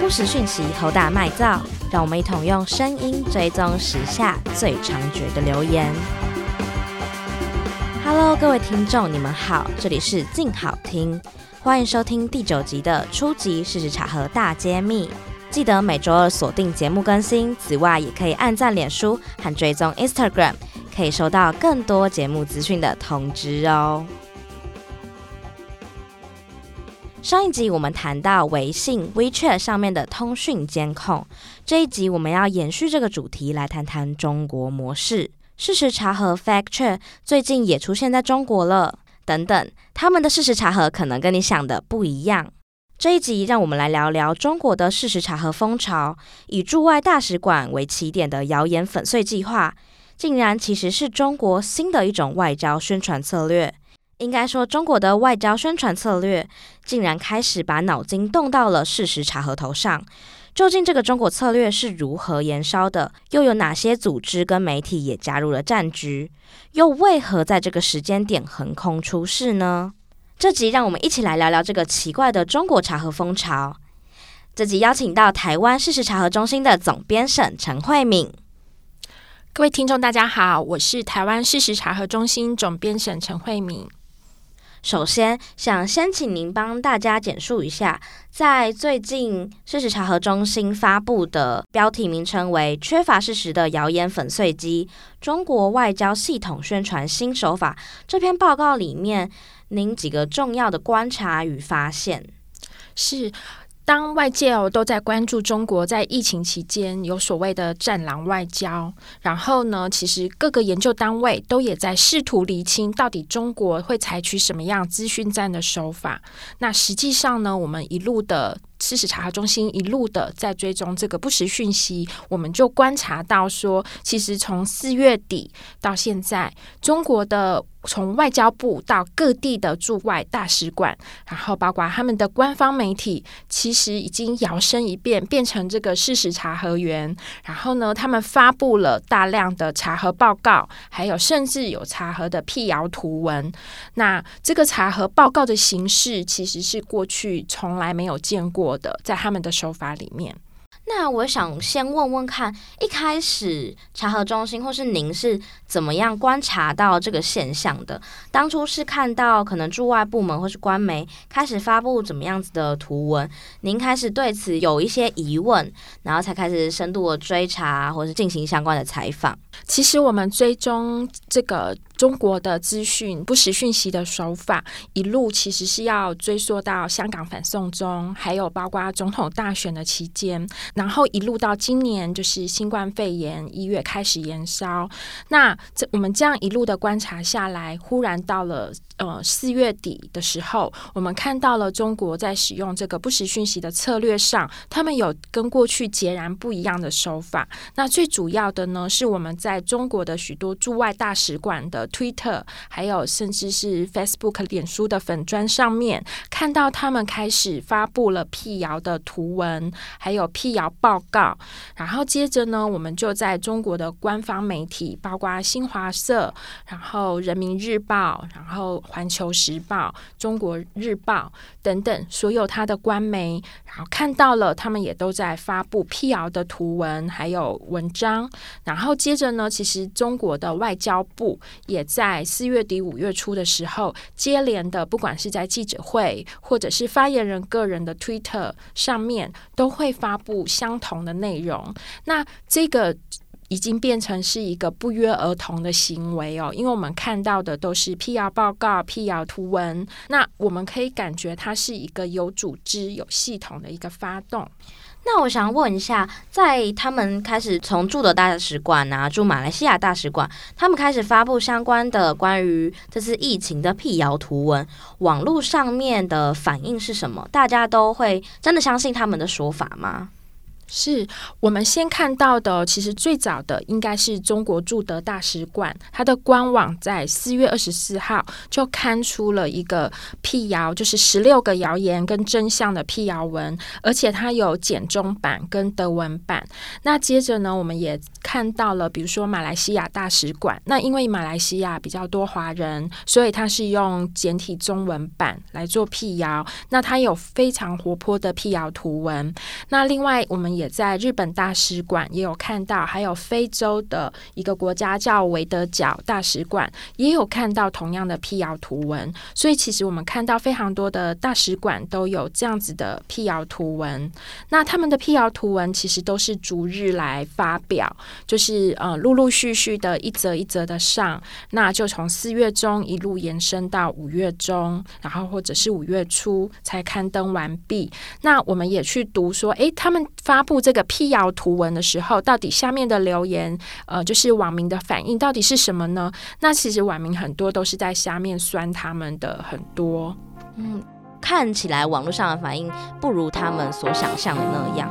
不实讯息，侯大麦造，让我们一同用声音追踪时下最猖獗的留言。Hello，各位听众，你们好，这里是静好听，欢迎收听第九集的初级事实查核大揭秘。记得每周二锁定节目更新，此外也可以按赞脸书和追踪 Instagram，可以收到更多节目资讯的通知哦。上一集我们谈到微信 WeChat 上面的通讯监控，这一集我们要延续这个主题来谈谈中国模式。事实查核 Fact Check 最近也出现在中国了，等等，他们的事实查核可能跟你想的不一样。这一集让我们来聊聊中国的事实查核风潮，以驻外大使馆为起点的谣言粉碎计划，竟然其实是中国新的一种外交宣传策略。应该说，中国的外交宣传策略竟然开始把脑筋动到了事实查核头上。究竟这个中国策略是如何延烧的？又有哪些组织跟媒体也加入了战局？又为何在这个时间点横空出世呢？这集让我们一起来聊聊这个奇怪的中国查核风潮。这集邀请到台湾事实查核中心的总编审陈慧敏。各位听众，大家好，我是台湾事实查核中心总编审陈慧敏。首先，想先请您帮大家简述一下，在最近事实查核中心发布的标题名称为“缺乏事实的谣言粉碎机：中国外交系统宣传新手法”这篇报告里面，您几个重要的观察与发现是。当外界哦都在关注中国在疫情期间有所谓的“战狼外交”，然后呢，其实各个研究单位都也在试图厘清到底中国会采取什么样资讯战的手法。那实际上呢，我们一路的。事实查核中心一路的在追踪这个不实讯息，我们就观察到说，其实从四月底到现在，中国的从外交部到各地的驻外大使馆，然后包括他们的官方媒体，其实已经摇身一变，变成这个事实查核员。然后呢，他们发布了大量的查核报告，还有甚至有查核的辟谣图文。那这个查核报告的形式，其实是过去从来没有见过。的，在他们的手法里面。那我想先问问看，一开始查核中心或是您是怎么样观察到这个现象的？当初是看到可能驻外部门或是官媒开始发布怎么样子的图文，您开始对此有一些疑问，然后才开始深度的追查或是进行相关的采访。其实我们追踪这个。中国的资讯不实讯息的手法，一路其实是要追溯到香港反送中，还有包括总统大选的期间，然后一路到今年就是新冠肺炎一月开始延烧。那这我们这样一路的观察下来，忽然到了呃四月底的时候，我们看到了中国在使用这个不实讯息的策略上，他们有跟过去截然不一样的手法。那最主要的呢，是我们在在中国的许多驻外大使馆的。Twitter，还有甚至是 Facebook、脸书的粉砖上面，看到他们开始发布了辟谣的图文，还有辟谣报告。然后接着呢，我们就在中国的官方媒体，包括新华社、然后人民日报、然后环球时报、中国日报等等，所有他的官媒，然后看到了他们也都在发布辟谣的图文，还有文章。然后接着呢，其实中国的外交部也。在四月底五月初的时候，接连的，不管是在记者会或者是发言人个人的推特上面，都会发布相同的内容。那这个已经变成是一个不约而同的行为哦，因为我们看到的都是辟谣报告、辟谣图文，那我们可以感觉它是一个有组织、有系统的一个发动。那我想问一下，在他们开始从驻的大使馆啊，驻马来西亚大使馆，他们开始发布相关的关于这次疫情的辟谣图文，网络上面的反应是什么？大家都会真的相信他们的说法吗？是我们先看到的，其实最早的应该是中国驻德大使馆，它的官网在四月二十四号就刊出了一个辟谣，就是十六个谣言跟真相的辟谣文，而且它有简中版跟德文版。那接着呢，我们也看到了，比如说马来西亚大使馆，那因为马来西亚比较多华人，所以它是用简体中文版来做辟谣，那它有非常活泼的辟谣图文。那另外我们。也在日本大使馆也有看到，还有非洲的一个国家叫维德角大使馆也有看到同样的辟谣图文，所以其实我们看到非常多的大使馆都有这样子的辟谣图文。那他们的辟谣图文其实都是逐日来发表，就是呃陆陆续续的一则一则的上，那就从四月中一路延伸到五月中，然后或者是五月初才刊登完毕。那我们也去读说，诶，他们发布这个辟谣图文的时候，到底下面的留言，呃，就是网民的反应到底是什么呢？那其实网民很多都是在下面酸他们的很多，嗯，看起来网络上的反应不如他们所想象的那样。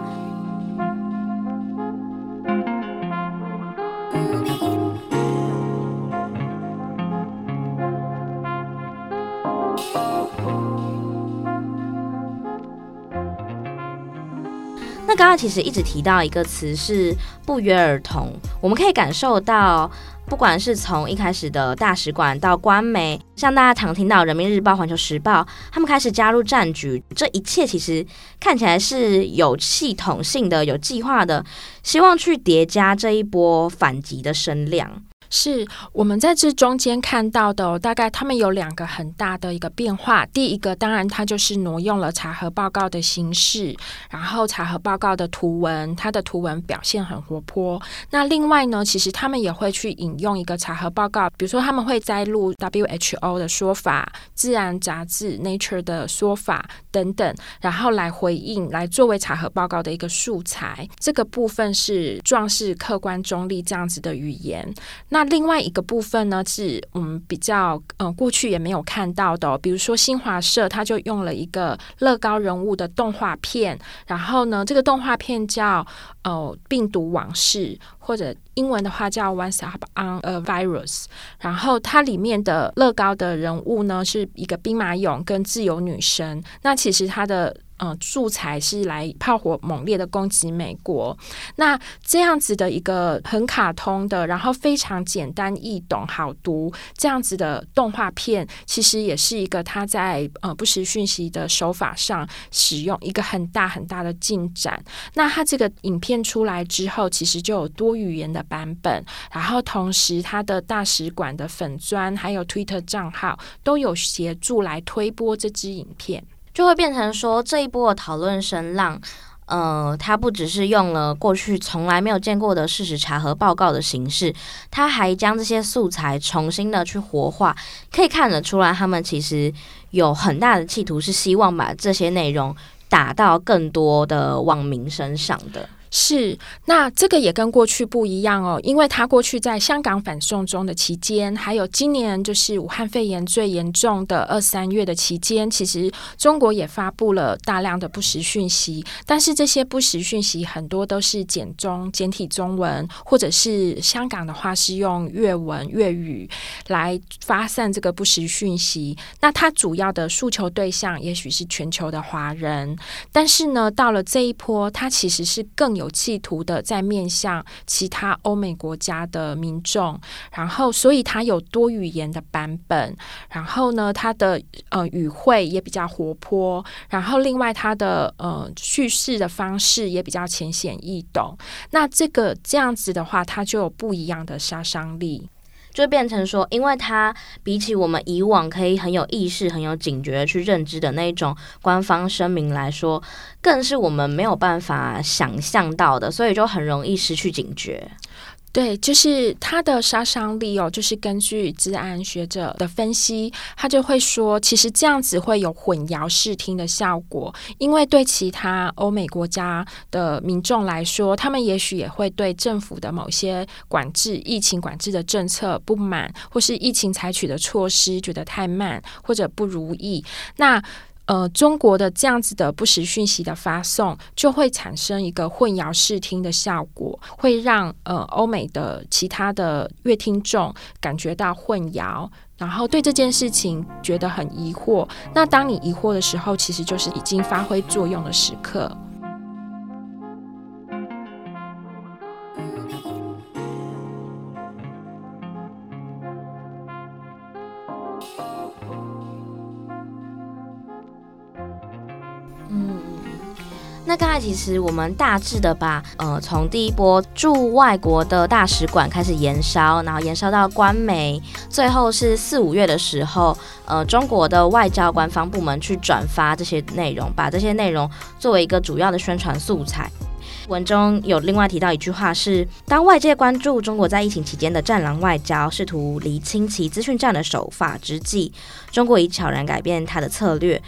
刚刚其实一直提到一个词是不约而同，我们可以感受到，不管是从一开始的大使馆到官媒，像大家常听到《人民日报》《环球时报》，他们开始加入战局，这一切其实看起来是有系统性的、有计划的，希望去叠加这一波反击的声量。是我们在这中间看到的，大概他们有两个很大的一个变化。第一个，当然它就是挪用了查核报告的形式，然后查核报告的图文，它的图文表现很活泼。那另外呢，其实他们也会去引用一个查核报告，比如说他们会摘录 WHO 的说法、自然杂志 Nature 的说法等等，然后来回应，来作为查核报告的一个素材。这个部分是壮士客观中立这样子的语言。那那另外一个部分呢，是我们比较嗯过去也没有看到的，比如说新华社，他就用了一个乐高人物的动画片，然后呢，这个动画片叫呃病毒往事，或者英文的话叫 Once Upon a Virus，然后它里面的乐高的人物呢是一个兵马俑跟自由女神，那其实它的。嗯，素材是来炮火猛烈的攻击美国。那这样子的一个很卡通的，然后非常简单易懂、好读这样子的动画片，其实也是一个他在呃不实讯息的手法上使用一个很大很大的进展。那他这个影片出来之后，其实就有多语言的版本，然后同时他的大使馆的粉专还有 Twitter 账号都有协助来推播这支影片。就会变成说，这一波的讨论声浪，呃，他不只是用了过去从来没有见过的事实查核报告的形式，他还将这些素材重新的去活化，可以看得出来，他们其实有很大的企图，是希望把这些内容打到更多的网民身上的。是，那这个也跟过去不一样哦，因为他过去在香港反送中的期间，还有今年就是武汉肺炎最严重的二三月的期间，其实中国也发布了大量的不实讯息，但是这些不实讯息很多都是简中简体中文，或者是香港的话是用粤文粤语来发散这个不实讯息。那它主要的诉求对象也许是全球的华人，但是呢，到了这一波，它其实是更有有企图的在面向其他欧美国家的民众，然后所以它有多语言的版本，然后呢，它的呃语汇也比较活泼，然后另外它的呃叙事的方式也比较浅显易懂。那这个这样子的话，它就有不一样的杀伤力。就变成说，因为它比起我们以往可以很有意识、很有警觉去认知的那种官方声明来说，更是我们没有办法想象到的，所以就很容易失去警觉。对，就是它的杀伤力哦，就是根据治安学者的分析，他就会说，其实这样子会有混淆视听的效果，因为对其他欧美国家的民众来说，他们也许也会对政府的某些管制、疫情管制的政策不满，或是疫情采取的措施觉得太慢或者不如意。那呃，中国的这样子的不实讯息的发送，就会产生一个混淆视听的效果，会让呃欧美的其他的乐听众感觉到混淆，然后对这件事情觉得很疑惑。那当你疑惑的时候，其实就是已经发挥作用的时刻。那刚才其实我们大致的把呃从第一波驻外国的大使馆开始延烧，然后延烧到官媒，最后是四五月的时候，呃中国的外交官方部门去转发这些内容，把这些内容作为一个主要的宣传素材。文中有另外提到一句话是：当外界关注中国在疫情期间的战狼外交，试图厘清其资讯战的手法之际，中国已悄然改变它的策略。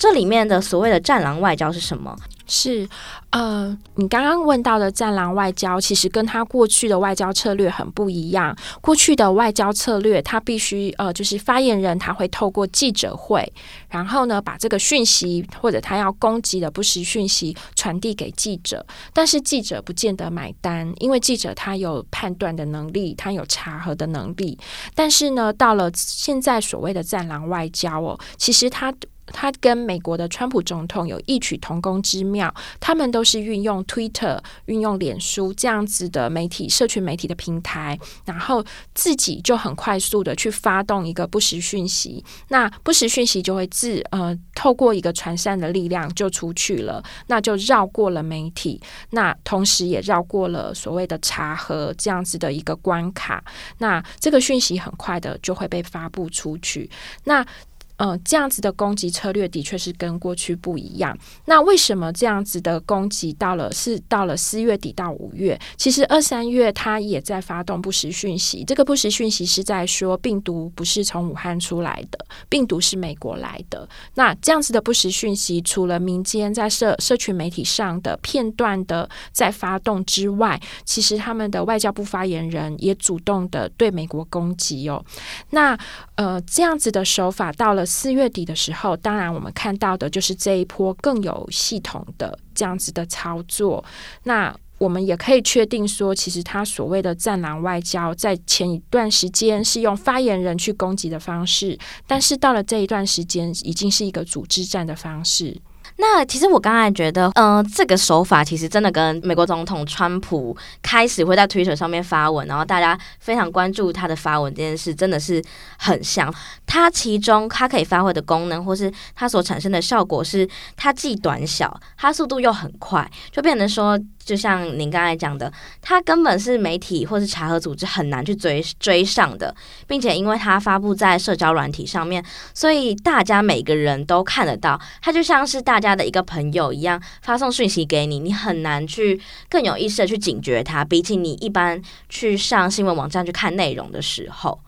这里面的所谓的战狼外交是什么？是，呃，你刚刚问到的战狼外交，其实跟他过去的外交策略很不一样。过去的外交策略，他必须呃，就是发言人他会透过记者会，然后呢，把这个讯息或者他要攻击的不实讯息传递给记者，但是记者不见得买单，因为记者他有判断的能力，他有查核的能力。但是呢，到了现在所谓的战狼外交哦，其实他。他跟美国的川普总统有异曲同工之妙，他们都是运用 Twitter、运用脸书这样子的媒体、社群媒体的平台，然后自己就很快速的去发动一个不实讯息，那不实讯息就会自呃透过一个传善的力量就出去了，那就绕过了媒体，那同时也绕过了所谓的查核这样子的一个关卡，那这个讯息很快的就会被发布出去，那。嗯，这样子的攻击策略的确是跟过去不一样。那为什么这样子的攻击到了是到了四月底到五月？其实二三月他也在发动不实讯息。这个不实讯息是在说病毒不是从武汉出来的，病毒是美国来的。那这样子的不实讯息，除了民间在社社群媒体上的片段的在发动之外，其实他们的外交部发言人也主动的对美国攻击哦。那呃，这样子的手法到了。四月底的时候，当然我们看到的就是这一波更有系统的这样子的操作。那我们也可以确定说，其实他所谓的“战狼外交”在前一段时间是用发言人去攻击的方式，但是到了这一段时间，已经是一个组织战的方式。那其实我刚才觉得，嗯、这个手法其实真的跟美国总统川普开始会在推特上面发文，然后大家非常关注他的发文这件事，真的是很像。它其中它可以发挥的功能，或是它所产生的效果，是它既短小，它速度又很快，就变成说。就像您刚才讲的，它根本是媒体或是查核组织很难去追追上的，并且因为它发布在社交软体上面，所以大家每个人都看得到，它就像是大家的一个朋友一样发送讯息给你，你很难去更有意识的去警觉它，比起你一般去上新闻网站去看内容的时候。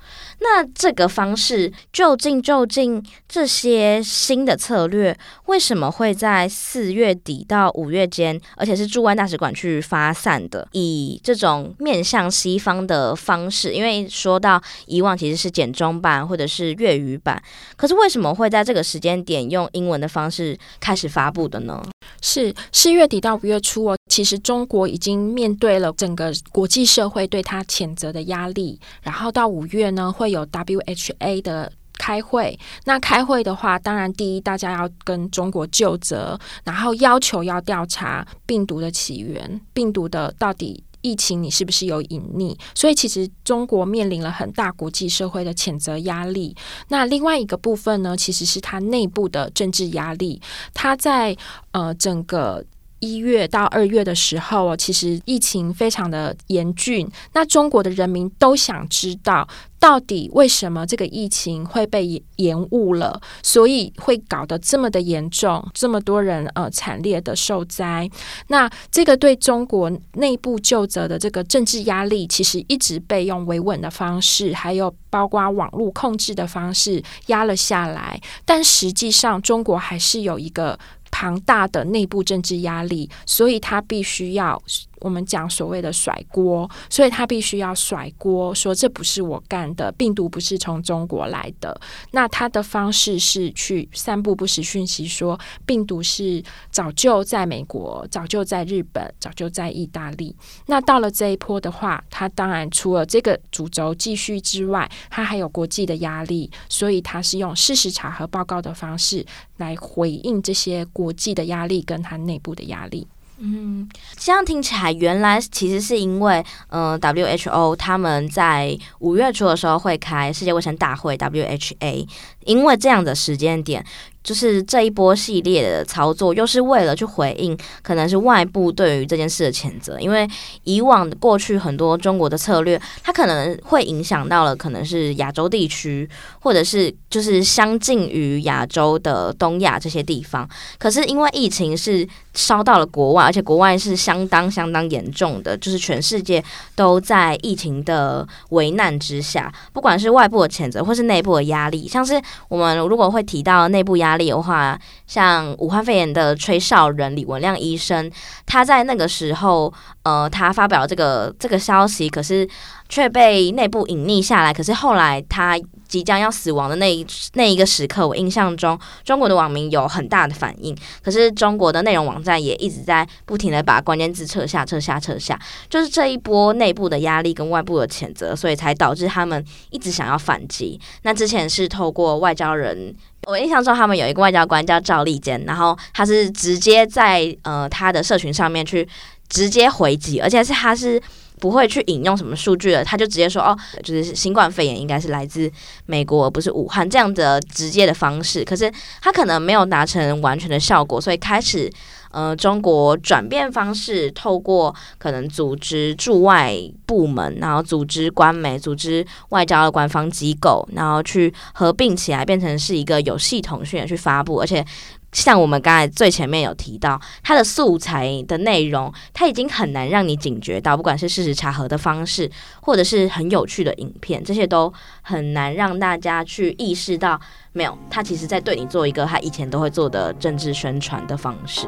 那这个方式究竟究竟这些新的策略为什么会在四月底到五月间，而且是驻外大使馆去发散的，以这种面向西方的方式？因为说到以往其实是简中版或者是粤语版，可是为什么会在这个时间点用英文的方式开始发布的呢？是四月底到五月初哦，其实中国已经面对了整个国际社会对他谴责的压力，然后到五月呢会。有 WHA 的开会，那开会的话，当然第一，大家要跟中国就责，然后要求要调查病毒的起源，病毒的到底疫情你是不是有隐匿？所以其实中国面临了很大国际社会的谴责压力。那另外一个部分呢，其实是它内部的政治压力，它在呃整个。一月到二月的时候，其实疫情非常的严峻。那中国的人民都想知道，到底为什么这个疫情会被延误了，所以会搞得这么的严重，这么多人呃惨烈的受灾。那这个对中国内部就责的这个政治压力，其实一直被用维稳的方式，还有包括网络控制的方式压了下来。但实际上，中国还是有一个。庞大的内部政治压力，所以他必须要我们讲所谓的甩锅，所以他必须要甩锅，说这不是我干的，病毒不是从中国来的。那他的方式是去散布不实讯息，说病毒是早就在美国，早就在日本，早就在意大利。那到了这一波的话，他当然除了这个主轴继续之外，他还有国际的压力，所以他是用事实查核报告的方式来回应这些国际的压力跟他内部的压力。嗯，这样听起来，原来其实是因为，嗯、，WHO 他们在五月初的时候会开世界卫生大会 （WHA），因为这样的时间点。就是这一波系列的操作，又是为了去回应，可能是外部对于这件事的谴责。因为以往过去很多中国的策略，它可能会影响到了，可能是亚洲地区，或者是就是相近于亚洲的东亚这些地方。可是因为疫情是烧到了国外，而且国外是相当相当严重的，就是全世界都在疫情的危难之下，不管是外部的谴责，或是内部的压力，像是我们如果会提到内部压。压力的话，像武汉肺炎的吹哨人李文亮医生，他在那个时候，呃，他发表这个这个消息，可是却被内部隐匿下来。可是后来他即将要死亡的那一那一个时刻，我印象中中国的网民有很大的反应，可是中国的内容网站也一直在不停的把关键字撤下、撤下、撤下，就是这一波内部的压力跟外部的谴责，所以才导致他们一直想要反击。那之前是透过外交人。我印象中，他们有一个外交官叫赵立坚，然后他是直接在呃他的社群上面去直接回击，而且是他是不会去引用什么数据的，他就直接说哦，就是新冠肺炎应该是来自美国，而不是武汉这样的直接的方式。可是他可能没有达成完全的效果，所以开始。呃，中国转变方式，透过可能组织驻外部门，然后组织官媒、组织外交的官方机构，然后去合并起来，变成是一个有系统性的去发布。而且，像我们刚才最前面有提到，它的素材的内容，它已经很难让你警觉到，不管是事实查核的方式，或者是很有趣的影片，这些都很难让大家去意识到，没有，他其实在对你做一个他以前都会做的政治宣传的方式。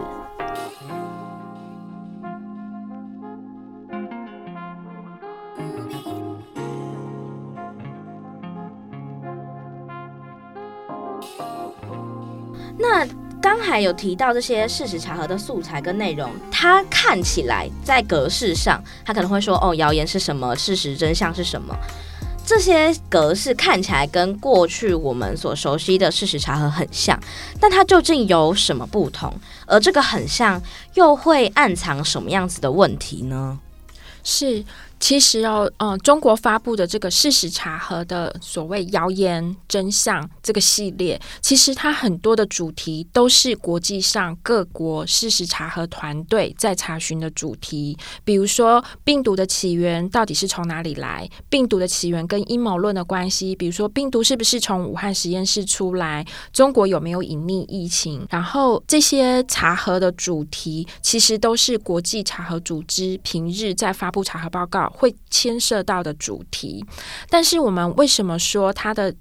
才有提到这些事实查核的素材跟内容，它看起来在格式上，它可能会说哦，谣言是什么，事实真相是什么，这些格式看起来跟过去我们所熟悉的事实查核很像，但它究竟有什么不同？而这个很像又会暗藏什么样子的问题呢？是。其实哦，嗯，中国发布的这个事实查核的所谓谣言真相这个系列，其实它很多的主题都是国际上各国事实查核团队在查询的主题。比如说，病毒的起源到底是从哪里来？病毒的起源跟阴谋论的关系，比如说病毒是不是从武汉实验室出来？中国有没有隐匿疫情？然后这些查核的主题，其实都是国际查核组织平日在发布查核报告。会牵涉到的主题，但是我们为什么说它的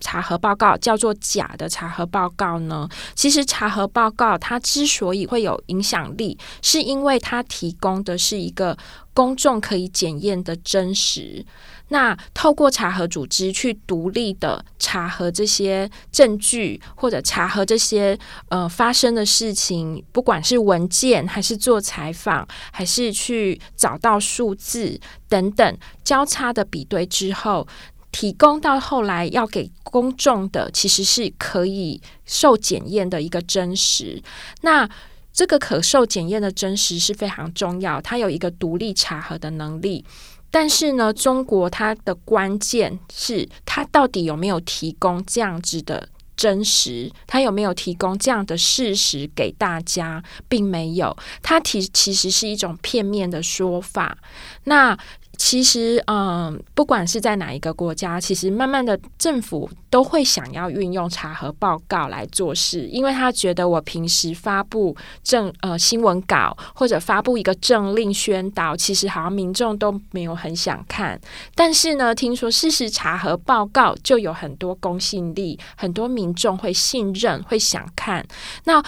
查核报告叫做假的查核报告呢？其实查核报告它之所以会有影响力，是因为它提供的是一个公众可以检验的真实。那透过查核组织去独立的查核这些证据，或者查核这些呃发生的事情，不管是文件，还是做采访，还是去找到数字等等，交叉的比对之后，提供到后来要给公众的，其实是可以受检验的一个真实。那这个可受检验的真实是非常重要，它有一个独立查核的能力。但是呢，中国它的关键是它到底有没有提供这样子的真实，它有没有提供这样的事实给大家，并没有，它其其实是一种片面的说法。那。其实，嗯，不管是在哪一个国家，其实慢慢的政府都会想要运用查核报告来做事，因为他觉得我平时发布政呃新闻稿或者发布一个政令宣导，其实好像民众都没有很想看。但是呢，听说事实查核报告就有很多公信力，很多民众会信任，会想看。那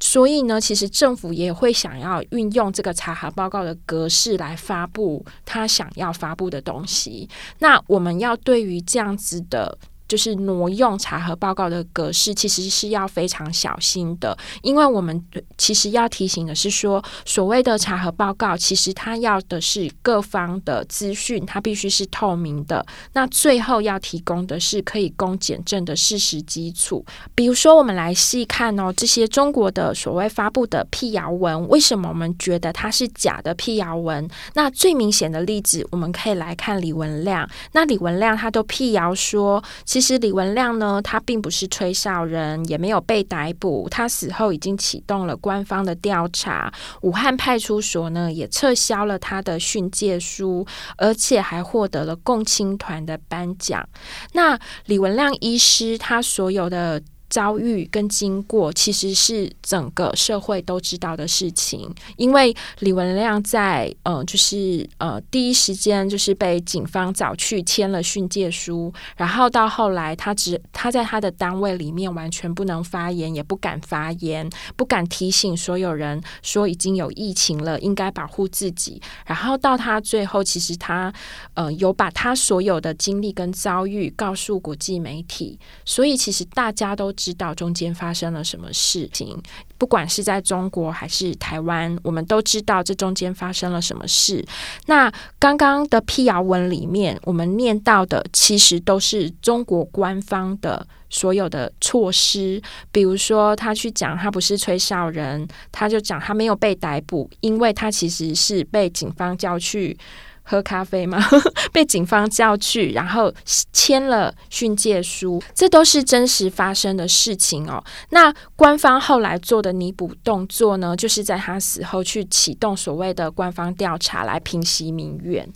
所以呢，其实政府也会想要运用这个查核报告的格式来发布他想要发布的东西。那我们要对于这样子的。就是挪用查核报告的格式，其实是要非常小心的，因为我们其实要提醒的是说，所谓的查核报告，其实它要的是各方的资讯，它必须是透明的。那最后要提供的是可以供检证的事实基础。比如说，我们来细看哦，这些中国的所谓发布的辟谣文，为什么我们觉得它是假的辟谣文？那最明显的例子，我们可以来看李文亮。那李文亮他都辟谣说。其实李文亮呢，他并不是吹哨人，也没有被逮捕。他死后已经启动了官方的调查，武汉派出所呢也撤销了他的训诫书，而且还获得了共青团的颁奖。那李文亮医师他所有的。遭遇跟经过其实是整个社会都知道的事情，因为李文亮在呃，就是呃第一时间就是被警方找去签了训诫书，然后到后来他只他在他的单位里面完全不能发言，也不敢发言，不敢提醒所有人说已经有疫情了，应该保护自己。然后到他最后，其实他呃有把他所有的经历跟遭遇告诉国际媒体，所以其实大家都。知道中间发生了什么事情，不管是在中国还是台湾，我们都知道这中间发生了什么事。那刚刚的辟谣文里面，我们念到的其实都是中国官方的所有的措施，比如说他去讲他不是吹哨人，他就讲他没有被逮捕，因为他其实是被警方叫去。喝咖啡吗？被警方叫去，然后签了训诫书，这都是真实发生的事情哦。那官方后来做的弥补动作呢，就是在他死后去启动所谓的官方调查，来平息民怨，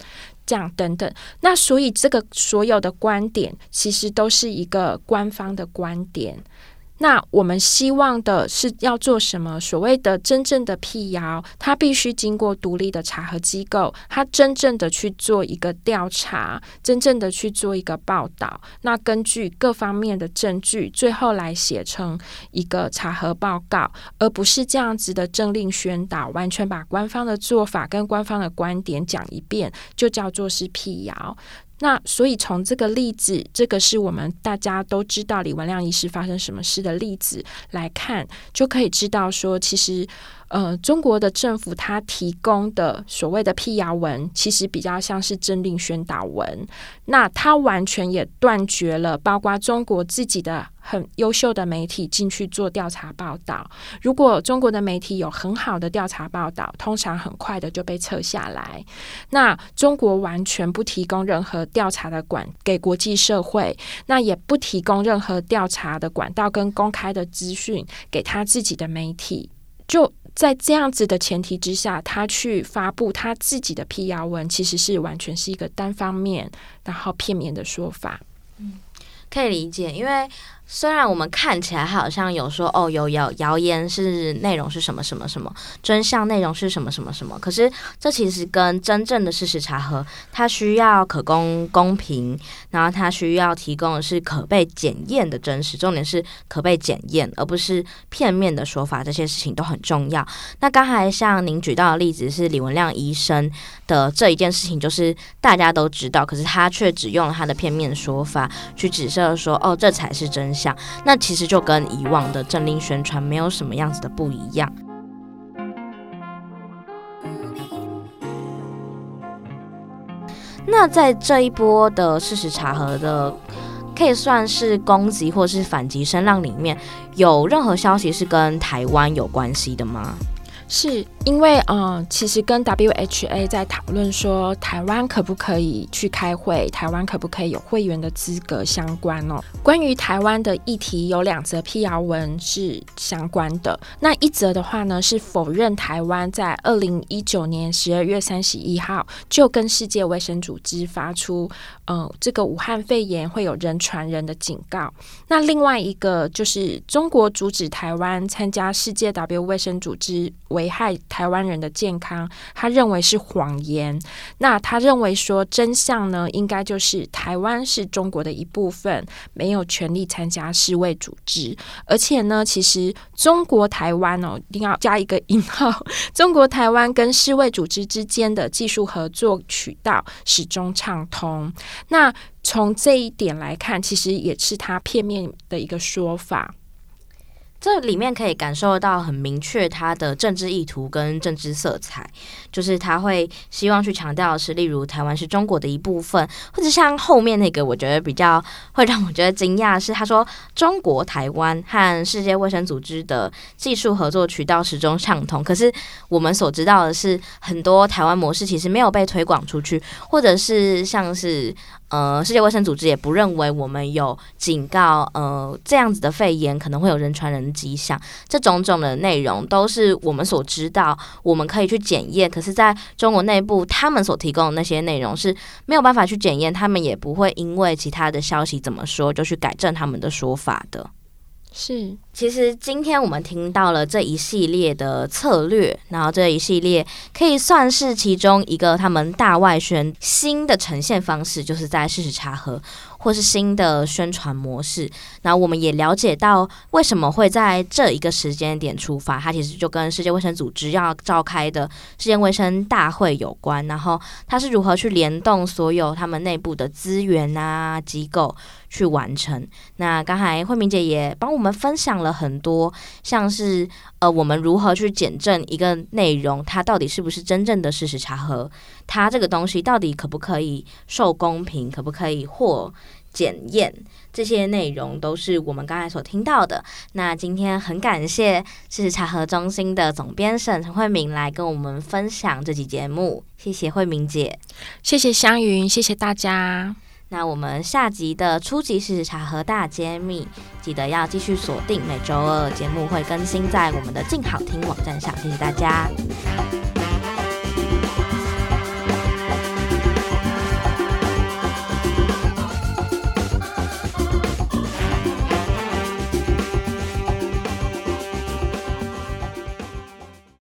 这样等等。那所以这个所有的观点，其实都是一个官方的观点。那我们希望的是要做什么？所谓的真正的辟谣，它必须经过独立的查核机构，它真正的去做一个调查，真正的去做一个报道。那根据各方面的证据，最后来写成一个查核报告，而不是这样子的政令宣导，完全把官方的做法跟官方的观点讲一遍，就叫做是辟谣。那所以从这个例子，这个是我们大家都知道李文亮医师发生什么事的例子来看，就可以知道说，其实。呃，中国的政府它提供的所谓的辟谣文，其实比较像是政令宣导文。那它完全也断绝了，包括中国自己的很优秀的媒体进去做调查报道。如果中国的媒体有很好的调查报道，通常很快的就被撤下来。那中国完全不提供任何调查的管给国际社会，那也不提供任何调查的管道跟公开的资讯给他自己的媒体，就。在这样子的前提之下，他去发布他自己的辟谣文，其实是完全是一个单方面，然后片面的说法。嗯，可以理解，因为。虽然我们看起来好像有说哦，有谣谣言是内容是什么什么什么，真相内容是什么什么什么，可是这其实跟真正的事实查核，它需要可公公平，然后它需要提供的是可被检验的真实，重点是可被检验，而不是片面的说法，这些事情都很重要。那刚才像您举到的例子是李文亮医生的这一件事情，就是大家都知道，可是他却只用了他的片面说法去指涉说哦，这才是真相。那其实就跟以往的政令宣传没有什么样子的不一样。那在这一波的事实查核的，可以算是攻击或是反击声浪里面，有任何消息是跟台湾有关系的吗？是因为，嗯，其实跟 WHA 在讨论说，台湾可不可以去开会，台湾可不可以有会员的资格相关哦。关于台湾的议题，有两则辟谣文是相关的。那一则的话呢，是否认台湾在二零一九年十二月三十一号就跟世界卫生组织发出，嗯，这个武汉肺炎会有人传人的警告。那另外一个就是中国阻止台湾参加世界 W 卫生组织危害台湾人的健康，他认为是谎言。那他认为说真相呢，应该就是台湾是中国的一部分，没有权利参加世卫组织。而且呢，其实中国台湾哦，一定要加一个引号，中国台湾跟世卫组织之间的技术合作渠道始终畅通。那从这一点来看，其实也是他片面的一个说法。这里面可以感受到很明确他的政治意图跟政治色彩，就是他会希望去强调的是，例如台湾是中国的一部分，或者像后面那个，我觉得比较会让我觉得惊讶是，他说中国台湾和世界卫生组织的技术合作渠道始终畅通。可是我们所知道的是，很多台湾模式其实没有被推广出去，或者是像是。呃，世界卫生组织也不认为我们有警告，呃，这样子的肺炎可能会有人传人迹象。这种种的内容都是我们所知道，我们可以去检验。可是，在中国内部，他们所提供的那些内容是没有办法去检验，他们也不会因为其他的消息怎么说就去改正他们的说法的。是，其实今天我们听到了这一系列的策略，然后这一系列可以算是其中一个他们大外宣新的呈现方式，就是在事实查核。或是新的宣传模式，那我们也了解到为什么会在这一个时间点出发，它其实就跟世界卫生组织要召开的世界卫生大会有关。然后它是如何去联动所有他们内部的资源啊机构去完成。那刚才慧敏姐也帮我们分享了很多，像是呃我们如何去检证一个内容，它到底是不是真正的事实查核。它这个东西到底可不可以受公平，可不可以获检验？这些内容都是我们刚才所听到的。那今天很感谢事实查核中心的总编审陈慧敏来跟我们分享这集节目，谢谢慧敏姐，谢谢湘云，谢谢大家。那我们下集的初级事实查核大揭秘，记得要继续锁定，每周二节目会更新在我们的静好听网站上，谢谢大家。